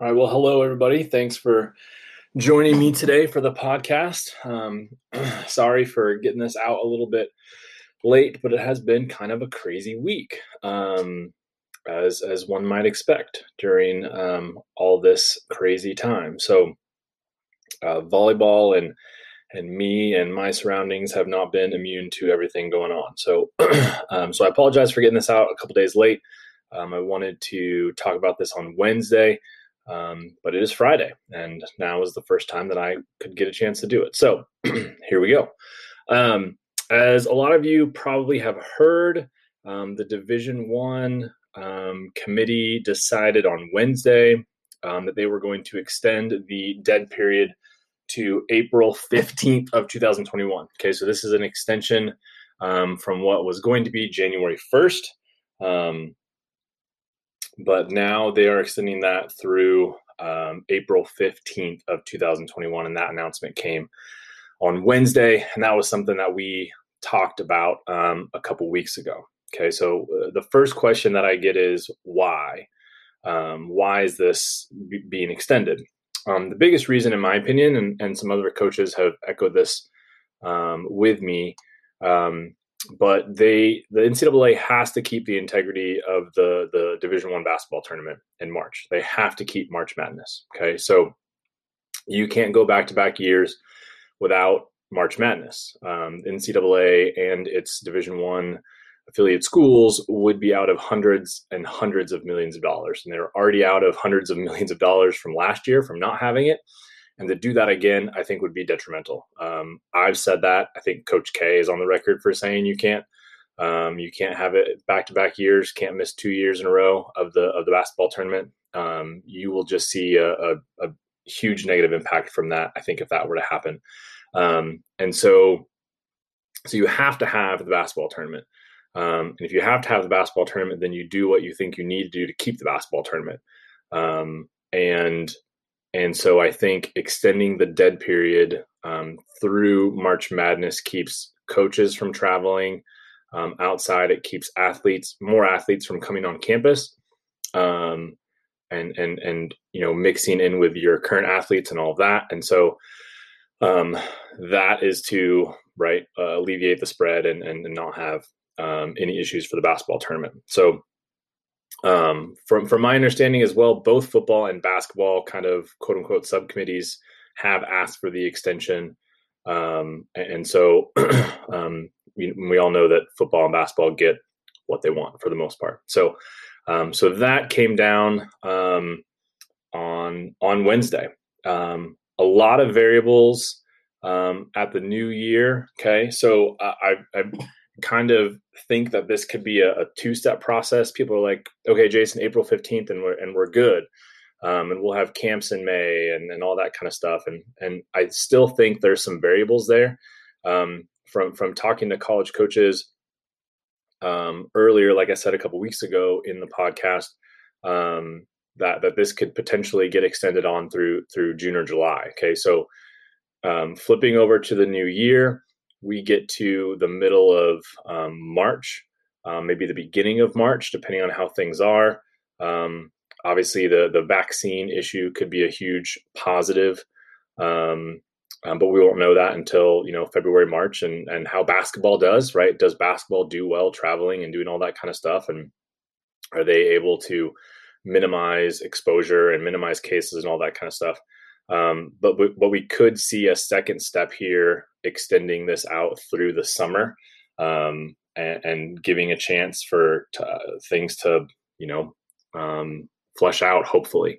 All right. Well, hello, everybody. Thanks for joining me today for the podcast. Um, sorry for getting this out a little bit late, but it has been kind of a crazy week, um, as as one might expect during um, all this crazy time. So, uh, volleyball and and me and my surroundings have not been immune to everything going on. So, um, so I apologize for getting this out a couple days late. Um, I wanted to talk about this on Wednesday. Um, but it is Friday, and now is the first time that I could get a chance to do it. So here we go. Um, as a lot of you probably have heard, um, the Division One um, committee decided on Wednesday um, that they were going to extend the dead period to April 15th of 2021. Okay, so this is an extension um, from what was going to be January 1st. But now they are extending that through um, April 15th of 2021. And that announcement came on Wednesday. And that was something that we talked about um, a couple weeks ago. Okay. So uh, the first question that I get is why? Um, why is this b- being extended? Um, the biggest reason, in my opinion, and, and some other coaches have echoed this um, with me, um, but they the NCAA has to keep the integrity of the the Division One basketball tournament in March. They have to keep March Madness. Okay, so you can't go back to back years without March Madness. Um, NCAA and its Division One affiliate schools would be out of hundreds and hundreds of millions of dollars, and they're already out of hundreds of millions of dollars from last year from not having it. And to do that again, I think would be detrimental. Um, I've said that. I think Coach K is on the record for saying you can't. Um, you can't have it back to back years. Can't miss two years in a row of the of the basketball tournament. Um, you will just see a, a, a, huge negative impact from that. I think if that were to happen, um, and so so you have to have the basketball tournament. Um, and if you have to have the basketball tournament, then you do what you think you need to do to keep the basketball tournament. Um, and and so I think extending the dead period um, through March Madness keeps coaches from traveling um, outside. It keeps athletes, more athletes, from coming on campus, um, and and and you know mixing in with your current athletes and all of that. And so um, that is to right uh, alleviate the spread and and, and not have um, any issues for the basketball tournament. So um, from from my understanding as well, both football and basketball kind of quote unquote subcommittees have asked for the extension, um, and so um, we, we all know that football and basketball get what they want for the most part. So um, so that came down um, on on Wednesday. A lot of variables um, at the new year. Okay, so uh, I, I kind of think that this could be a, a two-step process. People are like, okay, Jason, April 15th and we're, and we're good. Um, and we'll have camps in May and, and all that kind of stuff. And, and I still think there's some variables there. Um, from, from talking to college coaches um, earlier, like I said, a couple weeks ago in the podcast, um, that, that this could potentially get extended on through, through June or July. Okay. So, um, flipping over to the new year, we get to the middle of um, March, um, maybe the beginning of March, depending on how things are. Um, obviously, the the vaccine issue could be a huge positive, um, um, but we won't know that until you know February, March, and and how basketball does. Right? Does basketball do well traveling and doing all that kind of stuff? And are they able to minimize exposure and minimize cases and all that kind of stuff? Um, but but we could see a second step here, extending this out through the summer, um, and, and, giving a chance for uh, things to you know um, flesh out. Hopefully,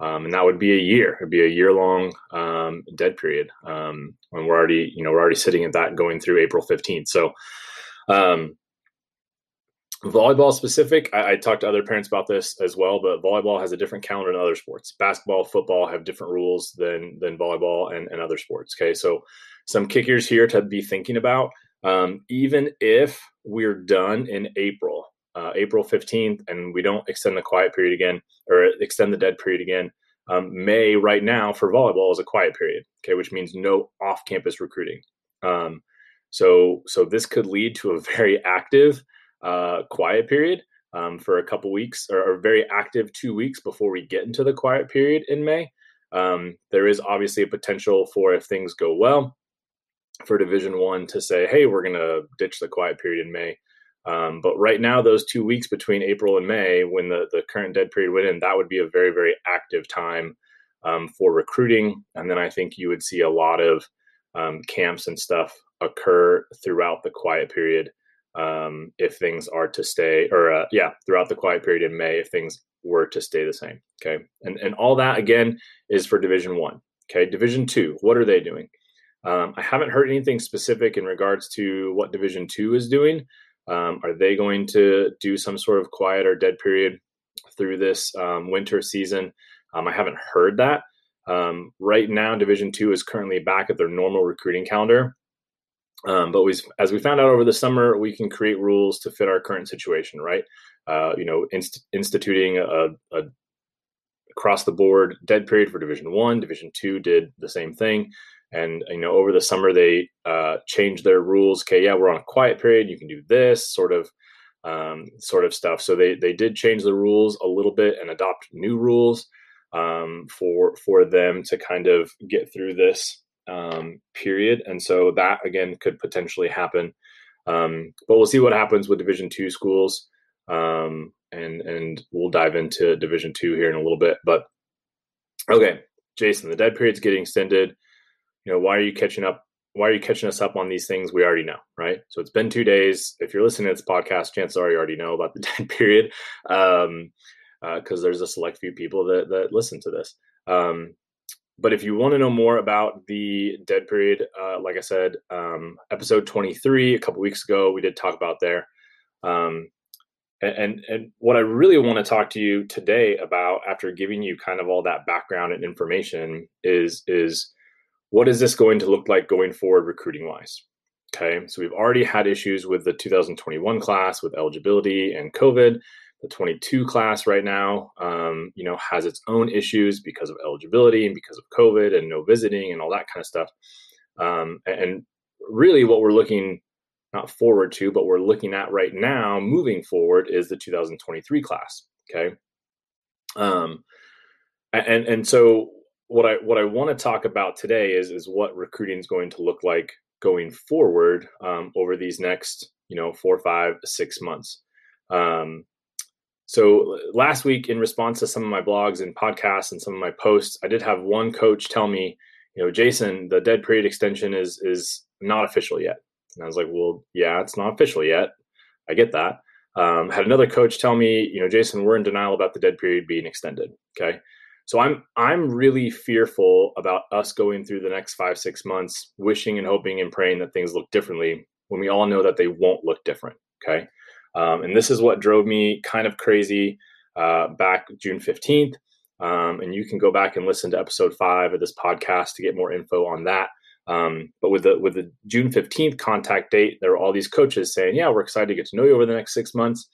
um, and that would be a year. It'd be a year long um, dead period. Um, when we're already you know we're already sitting at that going through April fifteenth. So. Um, volleyball specific I, I talked to other parents about this as well but volleyball has a different calendar than other sports. Basketball football have different rules than than volleyball and, and other sports okay? So some kickers here to be thinking about um, even if we're done in april uh, april 15th and we don't extend the quiet period again or extend the dead period again um, may right now for volleyball is a quiet period okay? Which means no off-campus recruiting. Um, so so this could lead to a very active uh, quiet period. um, for a couple weeks or, or, very active two weeks before we get into the quiet period in May. Um, there is obviously a potential for if things go well for Division One to say, "Hey, we're going to ditch the quiet period in May." Um, but right now, those two weeks between April and May, when the, the current dead period went in, that would be a very, very active time um, for recruiting. And then I think you would see a lot of um, camps and stuff occur throughout the quiet period um, if things are to stay, or uh, yeah, throughout the quiet period in May if things were to stay the same. Okay, and and all that again is for Division One. Okay, Division Two, what are they doing? Um, I haven't heard anything specific in regards to what Division Two is doing. Um, are they going to do some sort of quiet or dead period through this um, winter season? Um, I haven't heard that. Um, right now, Division Two is currently back at their normal recruiting calendar. Um, but we, as we found out over the summer, we can create rules to fit our current situation, right? Uh, you know, inst- instituting a, a across the board dead period for Division One. Division Two did the same thing. And you know, over the summer they uh, changed their rules. Okay, yeah, we're on a quiet period. You can do this sort of um, sort of stuff. So they they did change the rules a little bit and adopt new rules um, for for them to kind of get through this um, period. And so that again could potentially happen. Um, but we'll see what happens with Division two schools. Um, and and we'll dive into Division two here in a little bit. But okay, Jason, the dead period's getting extended you know, why are you catching up? Why are you catching us up on these things we already know, right? So it's been two days. If you're listening to this podcast, chances are you already know about the dead period, because um, uh, there's a select few people that that listen to this. Um, but if you want to know more about the dead period, uh, like I said, um, episode 23 a couple weeks ago, we did talk about there. Um, and, and, what I really want to talk to you today about, after giving you kind of all that background and information, is is what is this going to look like going forward recruiting wise? Okay, so we've already had issues with the 2021 class with eligibility and COVID. The 22 class right now, um, you know, has its own issues because of eligibility and because of COVID and no visiting and all that kind of stuff. Um, and really, what we're looking not forward to, but we're looking at right now, moving forward, is the 2023 class. Okay, um, and and so what I what I want to talk about today is is what recruiting is going to look like going forward um, over these next you know four, five, six months. Um, so last week, in response to some of my blogs and podcasts and some of my posts, I did have one coach tell me, you know, Jason, the dead period extension is is not official yet. And I was like, well, yeah, it's not official yet. I get that. Um, had another coach tell me, you know, Jason, we're in denial about the dead period being extended. Okay. So I'm I'm really fearful about us going through the next five six months, wishing and hoping and praying that things look differently when we all know that they won't look different. Okay, um, and this is what drove me kind of crazy uh, back June fifteenth. Um, and you can go back and listen to episode five of this podcast to get more info on that. Um, but with the with the June fifteenth contact date, there were all these coaches saying, "Yeah, we're excited to get to know you over the next six months.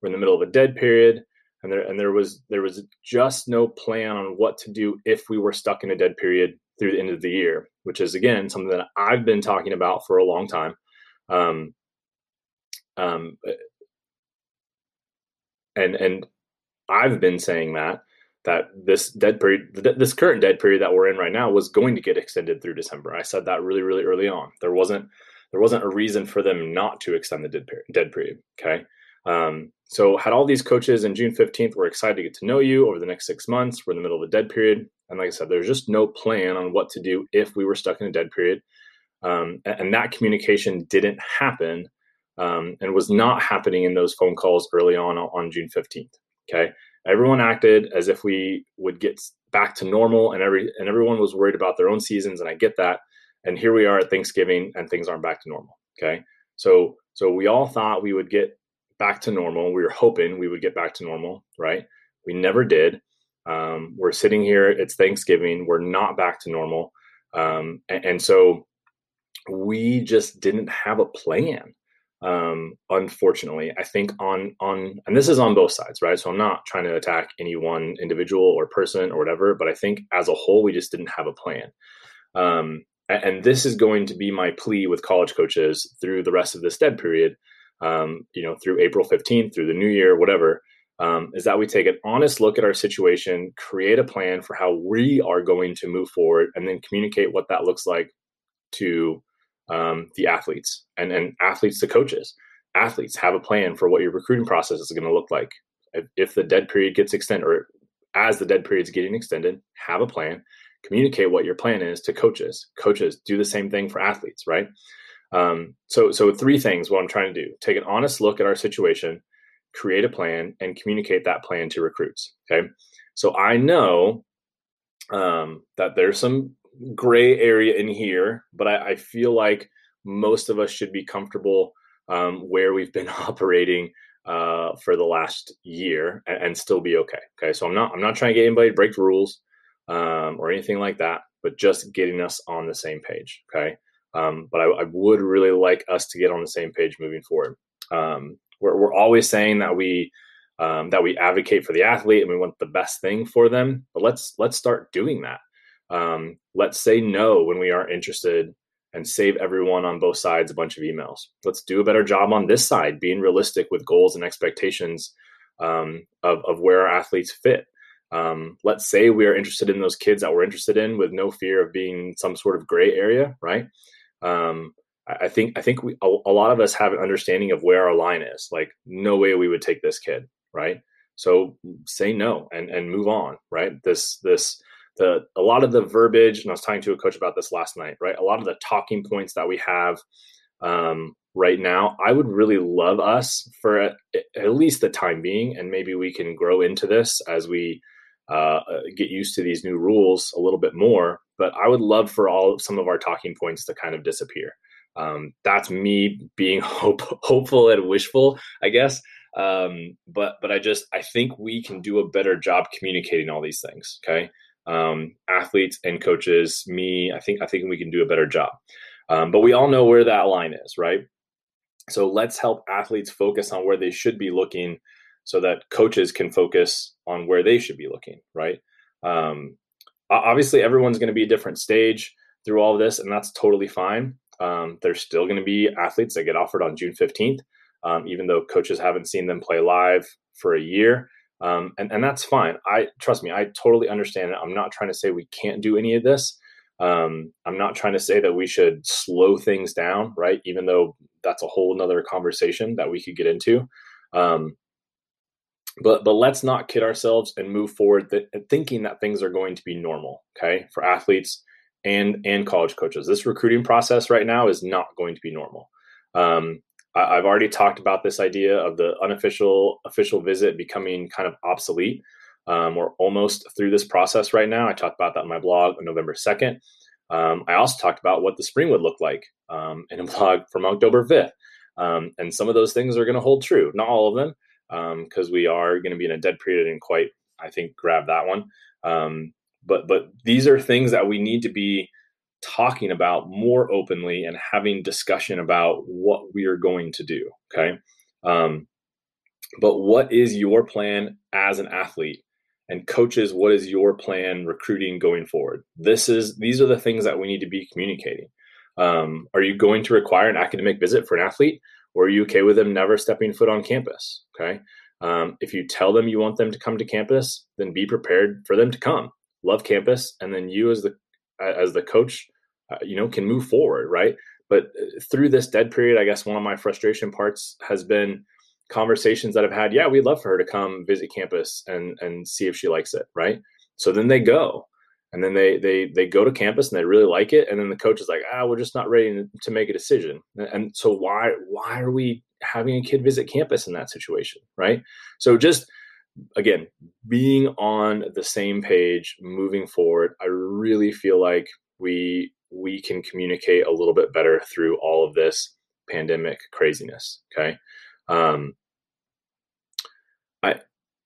We're in the middle of a dead period and there and there was there was just no plan on what to do if we were stuck in a dead period through the end of the year, which is again something that I've been talking about for a long time. Um, um, and and I've been saying that that this dead period, this current dead period that we're in right now, was going to get extended through December. I said that really, really early on. There wasn't there wasn't a reason for them not to extend the dead period. Dead period okay, um, so had all these coaches in June 15th, we're excited to get to know you over the next six months. We're in the middle of a dead period. And like I said, there's just no plan on what to do if we were stuck in a dead period. Um, and, and, that communication didn't happen um, and was not happening in those phone calls early on on June 15th. Okay. Everyone acted as if we would get back to normal and every and everyone was worried about their own seasons. And I get that. And here we are at Thanksgiving and things aren't back to normal. Okay. So so we all thought we would get back to normal. We were hoping we would get back to normal, right? We never did. Um, we're sitting here, it's Thanksgiving, we're not back to normal. Um, and, and, so we just didn't have a plan. Um, unfortunately, I think on on and this is on both sides, right? So I'm not trying to attack any one individual or person or whatever, but I think as a whole, we just didn't have a plan. Um, and this is going to be my plea with college coaches through the rest of this dead period um, you know, through April 15th, through the new year, whatever, um, is that we take an honest look at our situation, create a plan for how we are going to move forward, and then communicate what that looks like to um, the athletes and, and athletes to coaches. Athletes have a plan for what your recruiting process is going to look like. If, the dead period gets extended, or as the dead period is getting extended, have a plan. Communicate what your plan is to coaches. Coaches do the same thing for athletes, right? Um, so, so three things. What I'm trying to do: take an honest look at our situation, create a plan, and communicate that plan to recruits. Okay. So I know um, that there's some gray area in here, but I, I, feel like most of us should be comfortable um, where we've been operating uh, for the last year and, and, still be okay. Okay. So I'm not I'm not trying to get anybody to break the rules um, or anything like that, but just getting us on the same page. Okay. Um, but I, I, would really like us to get on the same page moving forward. Um, we're, we're always saying that we um, that we advocate for the athlete and we want the best thing for them. But let's let's start doing that. Um, let's say no when we aren't interested and save everyone on both sides a bunch of emails. Let's do a better job on this side, being realistic with goals and expectations um, of, of where our athletes fit. Um, let's say we are interested in those kids that we're interested in with no fear of being some sort of gray area, right? Um, I think I think we a, a, lot of us have an understanding of where our line is. Like, no way we would take this kid, right? So say no and and move on, right? This this the a lot of the verbiage, and I was talking to a coach about this last night, right? A lot of the talking points that we have um, right now, I would really love us for at, at, least the time being, and maybe we can grow into this as we uh, get used to these new rules a little bit more. But I would love for all some of our talking points to kind of disappear. Um, that's me being hope, hopeful and wishful, I guess. Um, but but I just I think we can do a better job communicating all these things. Okay, um, athletes and coaches, me, I think I think we can do a better job. Um, but we all know where that line is, right? So let's help athletes focus on where they should be looking, so that coaches can focus on where they should be looking, right? Um, obviously, everyone's going to be a different stage through all of this, and that's totally fine. Um, there's still going to be athletes that get offered on June 15th, um, even though coaches haven't seen them play live for a year. Um, and, and that's fine. I trust me, I totally understand it. I'm not trying to say we can't do any of this. Um, I'm not trying to say that we should slow things down, right? Even though that's a whole nother conversation that we could get into. Um, but but let's not kid ourselves and move forward th- thinking that things are going to be normal. Okay, for athletes and and college coaches, this recruiting process right now is not going to be normal. Um, I've already talked about this idea of the unofficial official visit becoming kind of obsolete. Um, we're almost through this process right now. I talked about that in my blog on November 2nd. Um, I also talked about what the spring would look like um, in a blog from October 5th. Um, and some of those things are going to hold true. Not all of them, because um, we are going to be in a dead period and quite, I think, grab that one. Um, but but these are things that we need to be talking about more openly and having discussion about what we are going to do. Okay. Um, but what is your plan as an athlete? And coaches, what is your plan recruiting going forward? This is these are the things that we need to be communicating. Um, are you going to require an academic visit for an athlete, or are you okay with them never stepping foot on campus? Okay. Um, if you tell them you want them to come to campus, then be prepared for them to come. Love campus, and then you as the as the coach, uh, you know, can move forward, right? But uh, through this dead period, I guess one of my frustration parts has been conversations that I've had. Yeah, we'd love for her to come visit campus and and see if she likes it, right? So then they go, and then they they they go to campus and they really like it, and then the coach is like, ah, we're just not ready to make a decision. And so why why are we having a kid visit campus in that situation, right? So just again, being on the same page moving forward, I really feel like we we can communicate a little bit better through all of this pandemic craziness. Okay. Um, I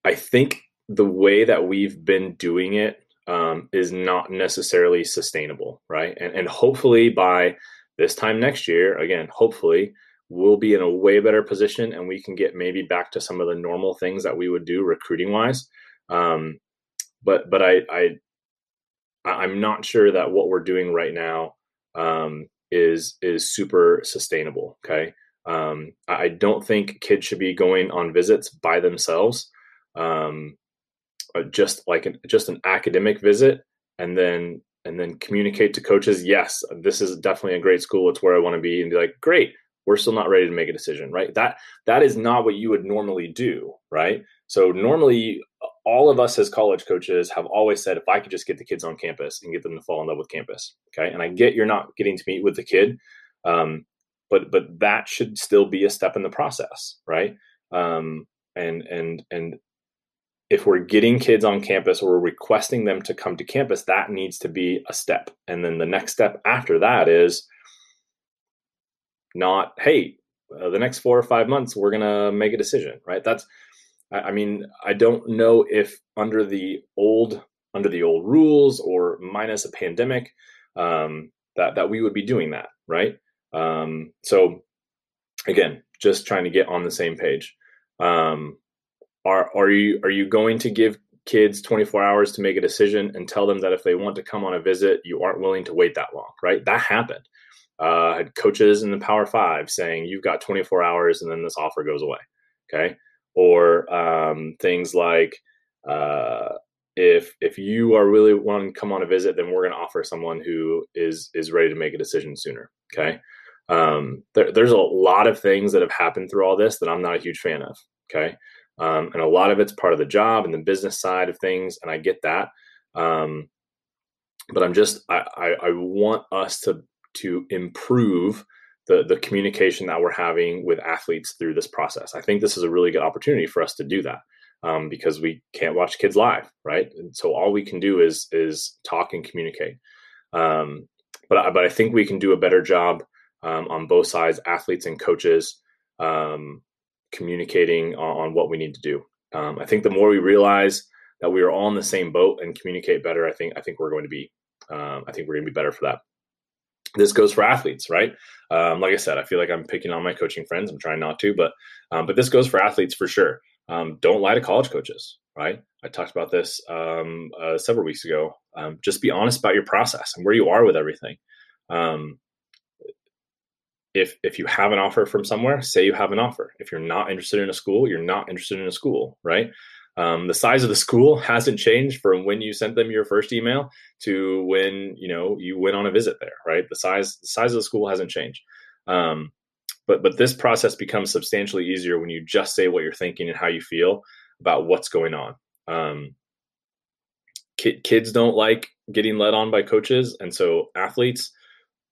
I think the way that we've been doing it um, is not necessarily sustainable, right? And and hopefully by this time next year, again, hopefully we'll be in a way better position and we can get maybe back to some of the normal things that we would do recruiting wise. Um, but but I I I'm not sure that what we're doing right now um, is is super sustainable. Okay, Um, I don't think kids should be going on visits by themselves, um, uh, just like an, just an academic visit, and then and then communicate to coaches. Yes, this is definitely a great school. It's where I want to be, and be like, great. We're still not ready to make a decision, right? That that is not what you would normally do, right? So normally, all of us as college coaches have always said, if I could just get the kids on campus and get them to fall in love with campus, okay. And I get you're not getting to meet with the kid, um, but but that should still be a step in the process right um, and and and if we're getting kids on campus or we're requesting them to come to campus that needs to be a step and then the next step after that is not hey uh, the next four or five months we're to make a decision right that's I, I mean i don't know if under the old under the old rules or minus a pandemic um, that that we would be doing that right um, so again, just trying to get on the same page. Um, are are you are you going to give kids 24 hours to make a decision and tell them that if they want to come on a visit, you aren't willing to wait that long, right? That happened. Uh, had coaches in the Power Five saying you've got 24 hours and then this offer goes away. Okay, or um, things like uh, if if you are really wanting to come on a visit, then we're going to offer someone who is is ready to make a decision sooner. Okay, um, there, there's a lot of things that have happened through all this that I'm not a huge fan of. Okay. Um, and a lot of it's part of the job and the business side of things. And I get that. Um, but I'm just, I, I, I want us to, to improve the, the communication that we're having with athletes through this process. I think this is a really good opportunity for us to do that. Um, because we can't watch kids live, right? And so all we can do is is talk and communicate. Um, but but I think we can do a better job um, on both sides, athletes and coaches, um, communicating on, on, what we need to do. Um, I think the more we realize that we are all in the same boat and communicate better, I think I think we're going to be um, I think we're going to be better for that. This goes for athletes, right? Um, like I said, I feel like I'm picking on my coaching friends. I'm trying not to, but um, but this goes for athletes for sure. don't lie to college coaches, right? I talked about this uh, several weeks ago. just be honest about your process and where you are with everything. Um, if if you have an offer from somewhere, say you have an offer. If you're not interested in a school, you're not interested in a school, right? Um, the size of the school hasn't changed from when you sent them your first email to when you know you went on a visit there, right? The size the size of the school hasn't changed. Um, but but this process becomes substantially easier when you just say what you're thinking and how you feel about what's going on. Um, ki- kids don't like getting led on by coaches, and so athletes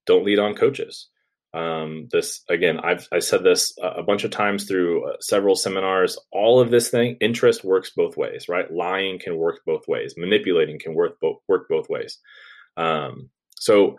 don't lead on coaches. Um, this again, I've I said this a bunch of times through uh, several seminars. All of this thing, interest works both ways, right? Lying can work both ways. Manipulating can work both work both ways. Um, so,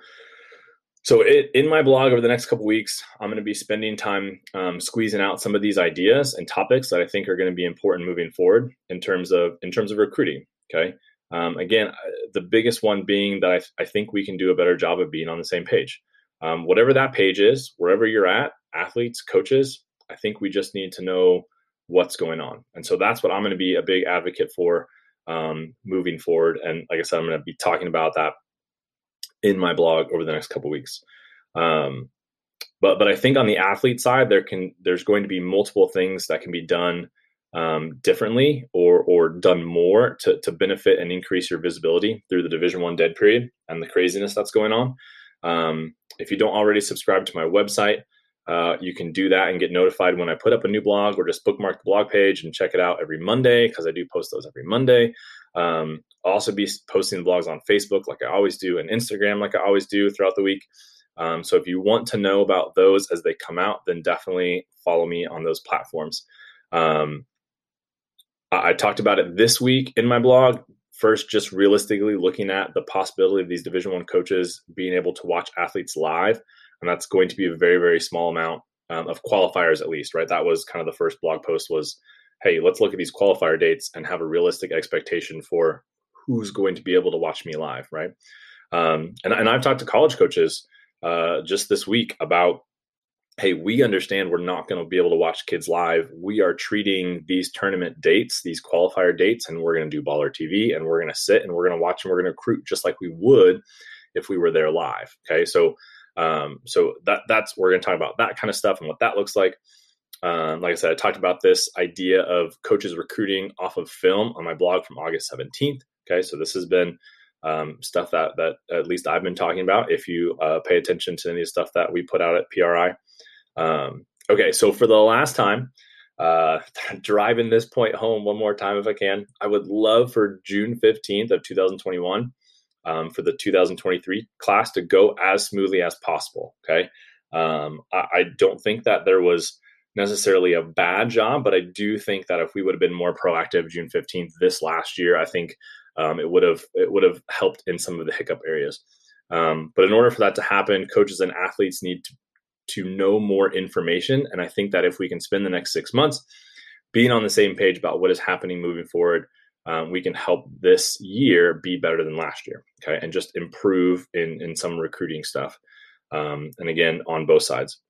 so it, in my blog over the next couple weeks, I'm going to be spending time um, squeezing out some of these ideas and topics that I think are going to be important moving forward in terms of in terms of recruiting. Okay. Um, again, the biggest one being that I, I think we can do a better job of being on the same page um, whatever that page is, wherever you're at, athletes, coaches, I think we just need to know what's going on. And so that's what I'm going to be a big advocate for um, moving forward. And like I said, I'm going to be talking about that in my blog over the next couple weeks. Um, but but I think on the athlete side, there can there's going to be multiple things that can be done um, differently or or done more to to benefit and increase your visibility through the Division One dead period and the craziness that's going on. Um, if you don't already subscribe to my website, uh, you can do that and get notified when I put up a new blog or just bookmark the blog page and check it out every Monday because I do post those every Monday. Um, I'll also be posting the blogs on Facebook like I always do and Instagram like I always do throughout the week. Um, so if you want to know about those as they come out, then definitely follow me on those platforms. Um, I, I talked about it this week in my blog first just realistically looking at the possibility of these division one coaches being able to watch athletes live and that's going to be a very very small amount um, of qualifiers at least right? That was kind of the first blog post was hey let's look at these qualifier dates and have a realistic expectation for who's going to be able to watch me live right? Um, and, and i've talked to college coaches uh, just this week about hey, we understand we're not going to be able to watch kids live. We are treating these tournament dates, these qualifier dates, and we're going to do BallerTV and we're going to sit and we're going to watch and we're going to recruit just like we would if we were there live. Okay. So Um, so that that's we're going to talk about that kind of stuff and what that looks like. Um, like I said, I talked about this idea of coaches recruiting off of film on my blog from August 17th. Okay, so this has been um, stuff that that at least I've been talking about. If you uh, pay attention to any stuff that we put out at PRI. Um, okay, so for the last time, uh, driving this point home one more time if I can, I would love for June 15th of 2021 um, for the 2023 class to go as smoothly as possible. Okay, um, I, I don't think that there was necessarily a bad job, but I do think that if we would have been more proactive June 15th this last year, I think um, it would have it would have helped in some of the hiccup areas. Um, but in order for that to happen, coaches and athletes need to to know more information, and I think that if we can spend the next six months being on the same page about what is happening moving forward, um, we can help this year be better than last year. Okay, and just improve in in some recruiting stuff. Um, and again, on both sides.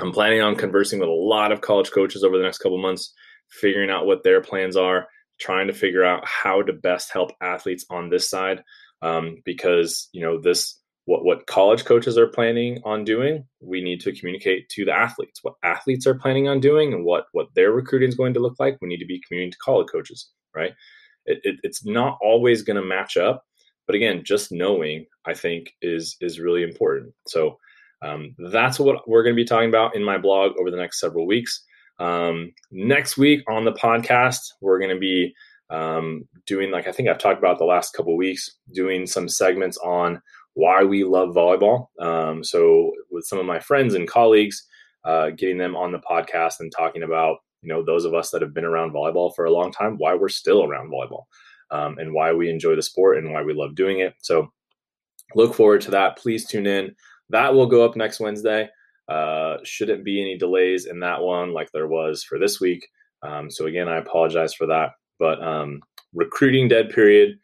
I'm planning on conversing with a lot of college coaches over the next couple months, figuring out what their plans are, trying to figure out how to best help athletes on this side. Um, because you know this what what college coaches are planning on doing, we need to communicate to the athletes what athletes are planning on doing and what what their recruiting is going to look like. We need to be communicating to college coaches, right? It, it, it's not always going to match up, but again, just knowing I think is is really important. So um, that's what we're going to be talking about in my blog over the next several weeks. Um, next week on the podcast, we're going to be um, doing, like I think I've talked about the last couple weeks, doing some segments on why we love volleyball. Um, so, with some of my friends and colleagues, uh, getting them on the podcast and talking about, you know, those of us that have been around volleyball for a long time, why we're still around volleyball, um, and why we enjoy the sport and why we love doing it. So, look forward to that. Please tune in. That will go up next Wednesday. Uh, shouldn't be any delays in that one like there was for this week. Um, so again, I apologize for that. But um, recruiting dead period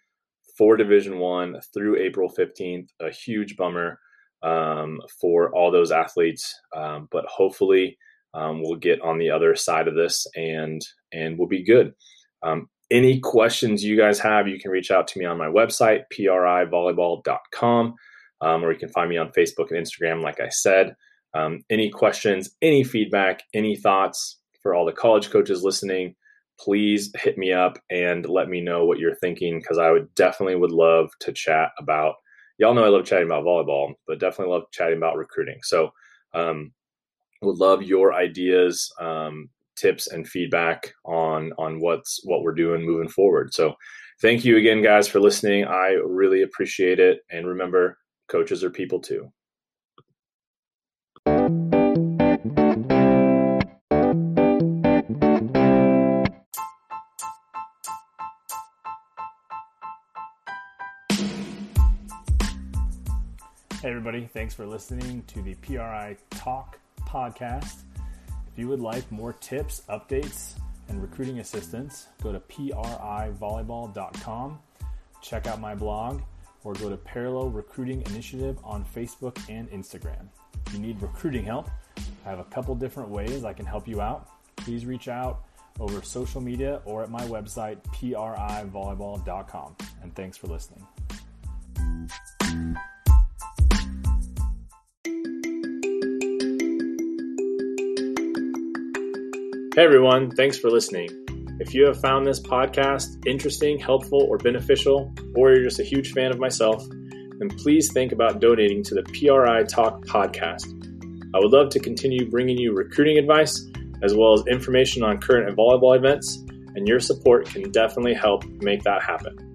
for Division One through April 15th, a huge bummer um, for all those athletes. Um, but hopefully, um, we'll get on the other side of this and and we'll be good. Um, any questions you guys have, you can reach out to me on my website, privolleyball.com um, or you can find me on Facebook and Instagram, like I said. Um, any questions, any feedback, any thoughts for all the college coaches listening, please hit me up and let me know what you're thinking because I would definitely would love to chat about. Y'all know I love chatting about volleyball, but definitely love chatting about recruiting. So, um, would love your ideas, um, tips, and feedback on on what's what we're doing moving forward. So, thank you again, guys, for listening. I really appreciate it. And remember, Coaches are people too. Hey, everybody, thanks for listening to the PRI Talk podcast. If you would like more tips, updates, and recruiting assistance, go to privolleyball.com. Check out my blog or go to Parallel Recruiting Initiative on Facebook and Instagram. If you need recruiting help, I have a couple different ways I can help you out. Please reach out over social media or at my website, privolleyball.com. And thanks for listening. Hey everyone, thanks for listening. If you have found this podcast interesting, helpful, or beneficial, or you're just a huge fan of myself, then please think about donating to the PRI Talk podcast. I would love to continue bringing you recruiting advice as well as information on current volleyball events, and your support can definitely help make that happen.